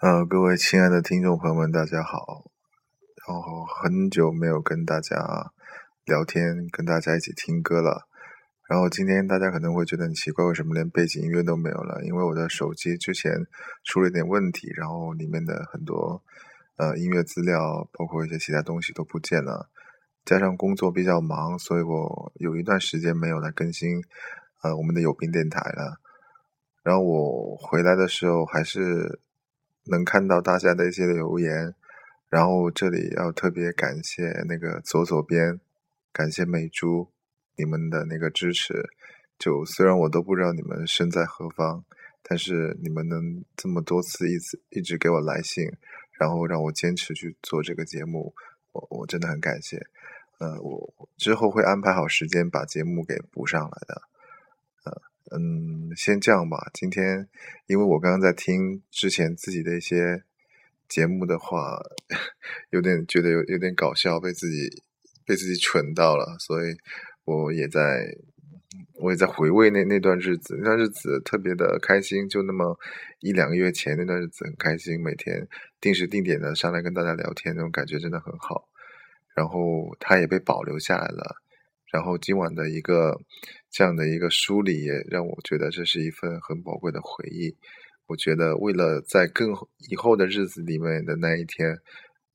呃，各位亲爱的听众朋友们，大家好。然后很久没有跟大家聊天，跟大家一起听歌了。然后今天大家可能会觉得很奇怪，为什么连背景音乐都没有了？因为我的手机之前出了一点问题，然后里面的很多呃音乐资料，包括一些其他东西都不见了。加上工作比较忙，所以我有一段时间没有来更新呃我们的有病电台了。然后我回来的时候还是。能看到大家的一些留言，然后这里要特别感谢那个左左边，感谢美珠你们的那个支持。就虽然我都不知道你们身在何方，但是你们能这么多次一直一直给我来信，然后让我坚持去做这个节目，我我真的很感谢。呃，我之后会安排好时间把节目给补上来的。嗯，先这样吧。今天，因为我刚刚在听之前自己的一些节目的话，有点觉得有有点搞笑，被自己被自己蠢到了，所以我也在我也在回味那那段日子。那段日子特别的开心，就那么一两个月前那段日子很开心，每天定时定点的上来跟大家聊天，那种感觉真的很好。然后它也被保留下来了。然后今晚的一个这样的一个梳理，也让我觉得这是一份很宝贵的回忆。我觉得为了在更以后的日子里面的那一天，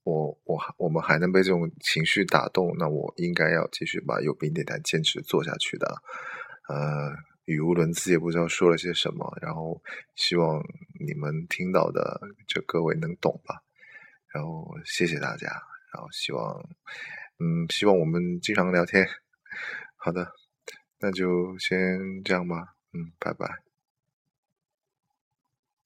我我我们还能被这种情绪打动，那我应该要继续把有病电台坚持做下去的。呃，语无伦次，也不知道说了些什么，然后希望你们听到的这各位能懂吧。然后谢谢大家，然后希望嗯，希望我们经常聊天。好的，那就先这样吧。嗯，拜拜。